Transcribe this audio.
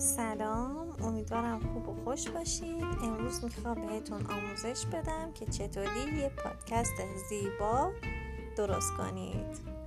سلام. امیدوارم خوب و خوش باشید. امروز می‌خوام بهتون آموزش بدم که چطوری یه پادکست زیبا درست کنید.